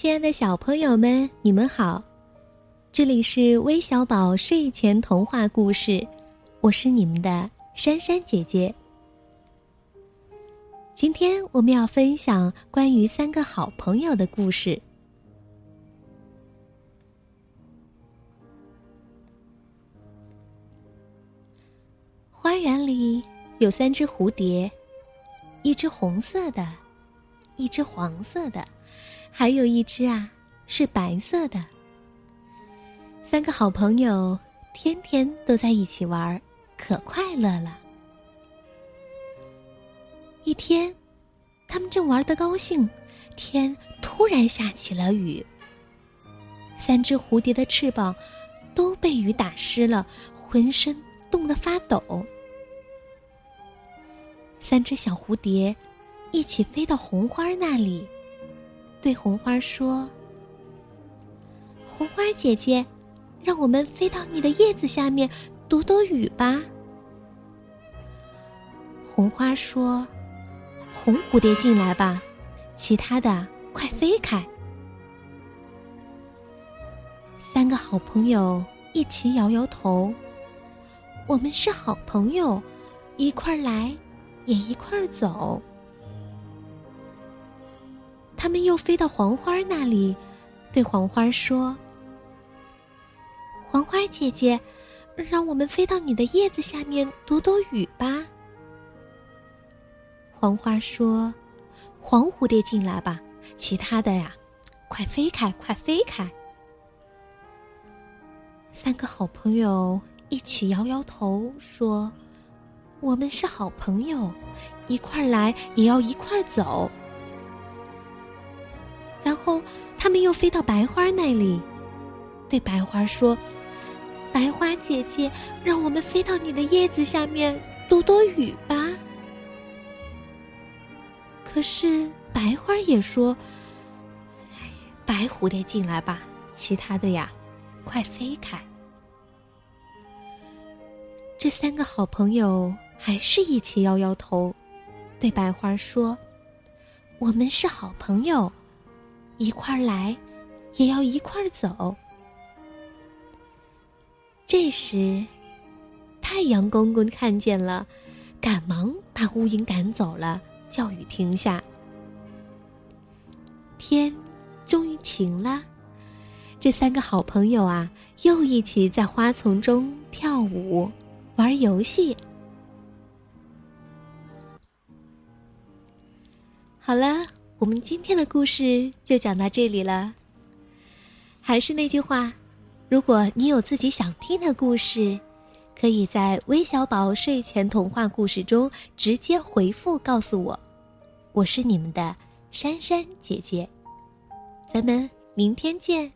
亲爱的小朋友们，你们好！这里是微小宝睡前童话故事，我是你们的珊珊姐姐。今天我们要分享关于三个好朋友的故事。花园里有三只蝴蝶，一只红色的，一只黄色的。还有一只啊，是白色的。三个好朋友天天都在一起玩，可快乐了。一天，他们正玩得高兴，天突然下起了雨。三只蝴蝶的翅膀都被雨打湿了，浑身冻得发抖。三只小蝴蝶一起飞到红花那里。对红花说：“红花姐姐，让我们飞到你的叶子下面躲躲雨吧。”红花说：“红蝴蝶进来吧，其他的快飞开。”三个好朋友一起摇摇头：“我们是好朋友，一块儿来，也一块儿走。”他们又飞到黄花那里，对黄花说：“黄花姐姐，让我们飞到你的叶子下面躲躲雨吧。”黄花说：“黄蝴蝶进来吧，其他的呀，快飞开，快飞开。”三个好朋友一起摇摇头说：“我们是好朋友，一块来也要一块走。”然后，他们又飞到白花那里，对白花说：“白花姐姐，让我们飞到你的叶子下面躲躲雨吧。”可是白花也说：“白蝴蝶进来吧，其他的呀，快飞开。”这三个好朋友还是一起摇摇头，对白花说：“我们是好朋友。”一块儿来，也要一块儿走。这时，太阳公公看见了，赶忙把乌云赶走了，叫雨停下。天终于晴了，这三个好朋友啊，又一起在花丛中跳舞、玩游戏。好了。我们今天的故事就讲到这里了。还是那句话，如果你有自己想听的故事，可以在微小宝睡前童话故事中直接回复告诉我。我是你们的珊珊姐姐，咱们明天见。